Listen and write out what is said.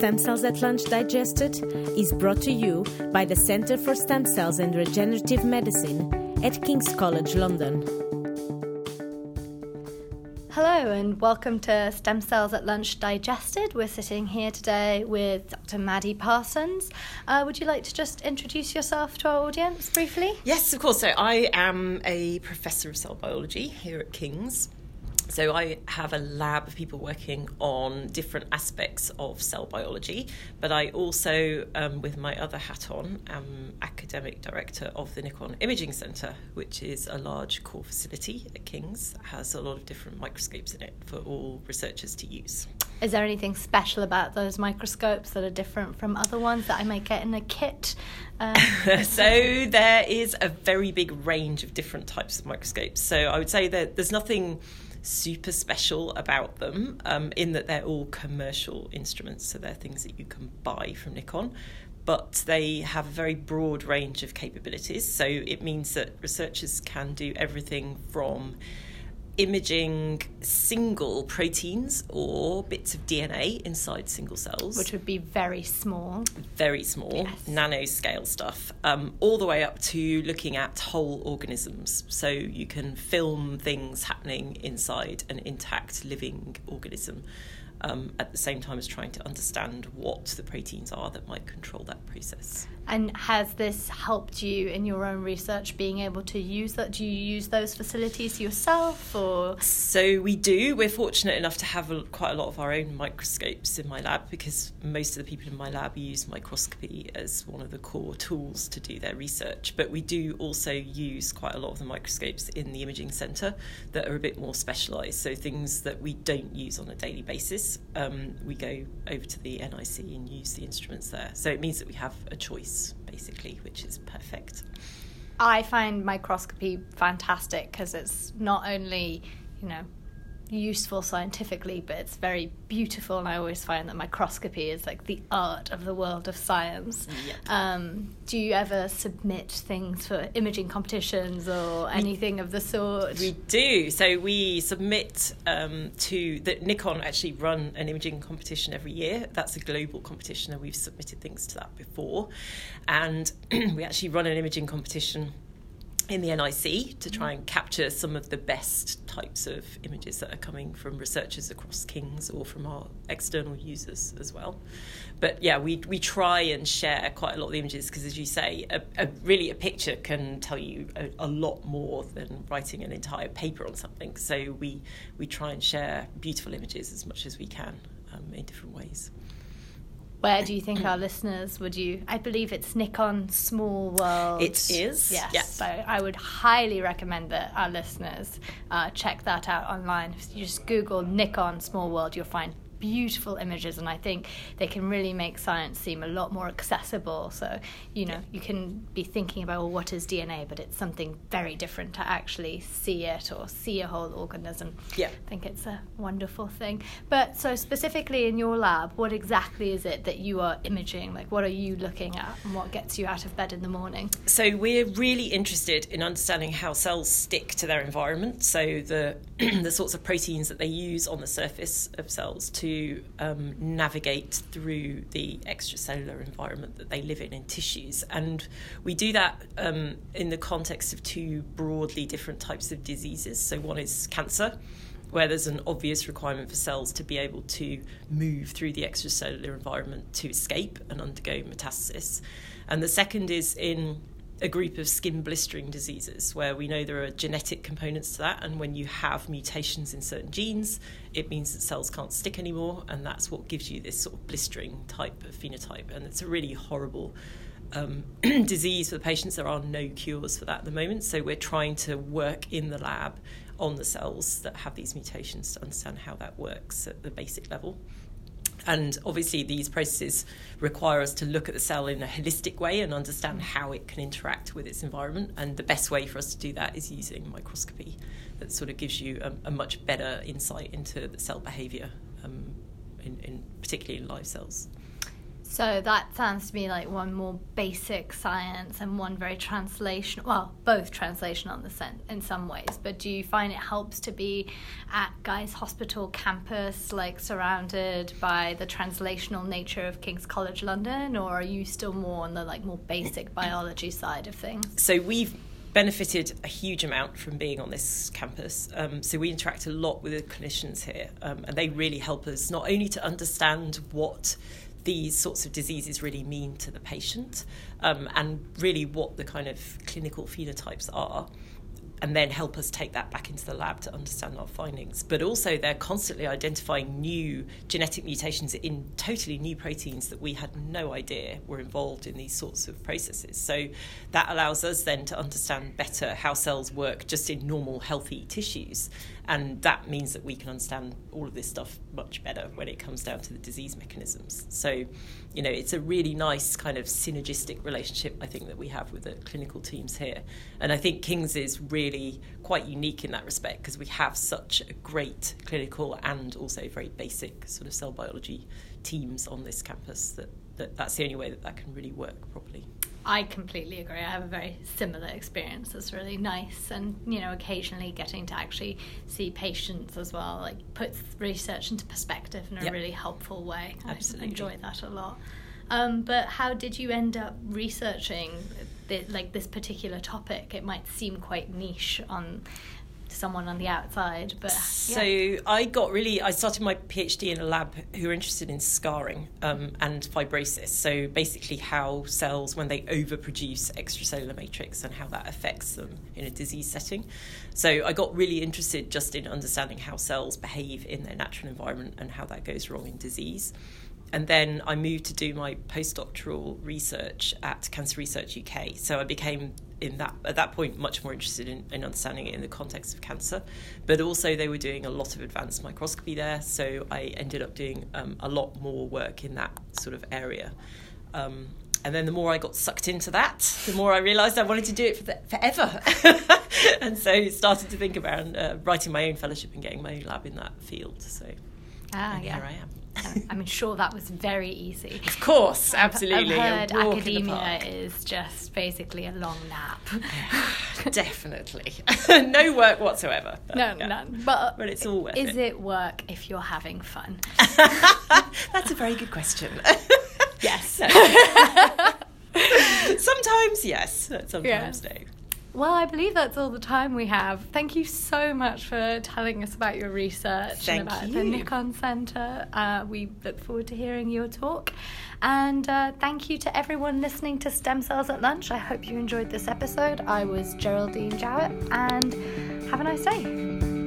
Stem Cells at Lunch Digested is brought to you by the Centre for Stem Cells and Regenerative Medicine at King's College London. Hello, and welcome to Stem Cells at Lunch Digested. We're sitting here today with Dr. Maddy Parsons. Uh, would you like to just introduce yourself to our audience briefly? Yes, of course. So, I am a professor of cell biology here at King's. So I have a lab of people working on different aspects of cell biology, but I also, um, with my other hat on, am academic director of the Nikon Imaging Centre, which is a large core facility at King's. It has a lot of different microscopes in it for all researchers to use. Is there anything special about those microscopes that are different from other ones that I might get in a kit? Um, so there is a very big range of different types of microscopes. So I would say that there's nothing super special about them um, in that they're all commercial instruments, so they're things that you can buy from Nikon. But they have a very broad range of capabilities, so it means that researchers can do everything from imaging single proteins or bits of DNA inside single cells. Which would be very small. Very small, yes. nanoscale stuff, um, all the way up to looking at whole organisms. So you can film things happening inside an intact living organism um, at the same time as trying to understand what the proteins are that might control that process. And has this helped you in your own research being able to use that? Do you use those facilities yourself or? So we do. We're fortunate enough to have a, quite a lot of our own microscopes in my lab because most of the people in my lab use microscopy as one of the core tools to do their research. But we do also use quite a lot of the microscopes in the imaging centre that are a bit more specialised. So things that we don't use on a daily basis, um, we go over to the NIC and use the instruments there. So it means that we have a choice basically, which is perfect. I find microscopy fantastic because it's not only, you know, useful scientifically, but it's very beautiful. And I always find that microscopy is like the art of the world of science. Yep. Um, do you ever submit things for imaging competitions or anything we, of the sort? We do. So we submit um, to the Nikon actually run an imaging competition every year. That's a global competition, and we've submitted things to that before. And we actually run an imaging competition in the NIC to try and capture some of the best types of images that are coming from researchers across King's or from our external users as well. But yeah, we we try and share quite a lot of the images because, as you say, a, a, really a picture can tell you a, a, lot more than writing an entire paper on something. So we we try and share beautiful images as much as we can um, in different. Where do you think our listeners would you? I believe it's Nikon Small World. It is. Yes. Yeah. So I would highly recommend that our listeners uh, check that out online. If you just Google Nikon Small World, you'll find beautiful images and I think they can really make science seem a lot more accessible. So, you know, you can be thinking about, well, what is DNA? But it's something very different to actually see it or see a whole organism. Yeah. I think it's a wonderful thing. But so specifically in your lab, what exactly is it that you are imaging? Like what are you looking at and what gets you out of bed in the morning? So we're really interested in understanding how cells stick to their environment. So the the sorts of proteins that they use on the surface of cells to um, navigate through the extracellular environment that they live in in tissues. And we do that um, in the context of two broadly different types of diseases. So, one is cancer, where there's an obvious requirement for cells to be able to move through the extracellular environment to escape and undergo metastasis. And the second is in a group of skin blistering diseases where we know there are genetic components to that, and when you have mutations in certain genes, it means that cells can't stick anymore, and that's what gives you this sort of blistering type of phenotype. And it's a really horrible um, disease for the patients. There are no cures for that at the moment, so we're trying to work in the lab on the cells that have these mutations to understand how that works at the basic level. And obviously, these processes require us to look at the cell in a holistic way and understand how it can interact with its environment. And the best way for us to do that is using microscopy, that sort of gives you a, a much better insight into the cell behaviour, um, in, in particularly in live cells. So that sounds to me like one more basic science and one very translation. Well, both translation on the sen- in some ways. But do you find it helps to be at Guy's Hospital campus, like surrounded by the translational nature of King's College London, or are you still more on the like more basic biology side of things? So we've benefited a huge amount from being on this campus. Um, so we interact a lot with the clinicians here, um, and they really help us not only to understand what these sorts of diseases really mean to the patient um, and really what the kind of clinical phenotypes are and then help us take that back into the lab to understand our findings. But also, they're constantly identifying new genetic mutations in totally new proteins that we had no idea were involved in these sorts of processes. So, that allows us then to understand better how cells work just in normal, healthy tissues. And that means that we can understand all of this stuff much better when it comes down to the disease mechanisms. So, you know, it's a really nice kind of synergistic relationship, I think, that we have with the clinical teams here. And I think King's is really quite unique in that respect because we have such a great clinical and also very basic sort of cell biology teams on this campus that, that that's the only way that that can really work properly. I completely agree. I have a very similar experience. It's really nice, and you know, occasionally getting to actually see patients as well, like puts research into perspective in a yep. really helpful way. Absolutely. I enjoy that a lot. Um, but how did you end up researching the, like this particular topic? It might seem quite niche on someone on the outside. But so I got really. I started my PhD in a lab who are interested in scarring um, and fibrosis. So basically, how cells when they overproduce extracellular matrix and how that affects them in a disease setting. So I got really interested just in understanding how cells behave in their natural environment and how that goes wrong in disease and then I moved to do my postdoctoral research at Cancer Research UK. So I became in that at that point much more interested in, in, understanding it in the context of cancer but also they were doing a lot of advanced microscopy there so i ended up doing um, a lot more work in that sort of area um, and then the more I got sucked into that, the more I realised I wanted to do it for the, forever. and so started to think about uh, writing my own fellowship and getting my own lab in that field. So ah, yeah. here I am. I'm sure that was very easy. Of course, absolutely. I've heard academia is just basically a long nap. Definitely. no work whatsoever. But, no, yeah. none. But, but it's all worth is it. it work if you're having fun? That's a very good question. yes. sometimes yes, sometimes no. Well, I believe that's all the time we have. Thank you so much for telling us about your research Thank and about you. the Nikon Centre. Uh, we look forward to hearing your talk. And uh, thank you to everyone listening to Stem Cells at Lunch. I hope you enjoyed this episode. I was Geraldine Jowett, and have a nice day.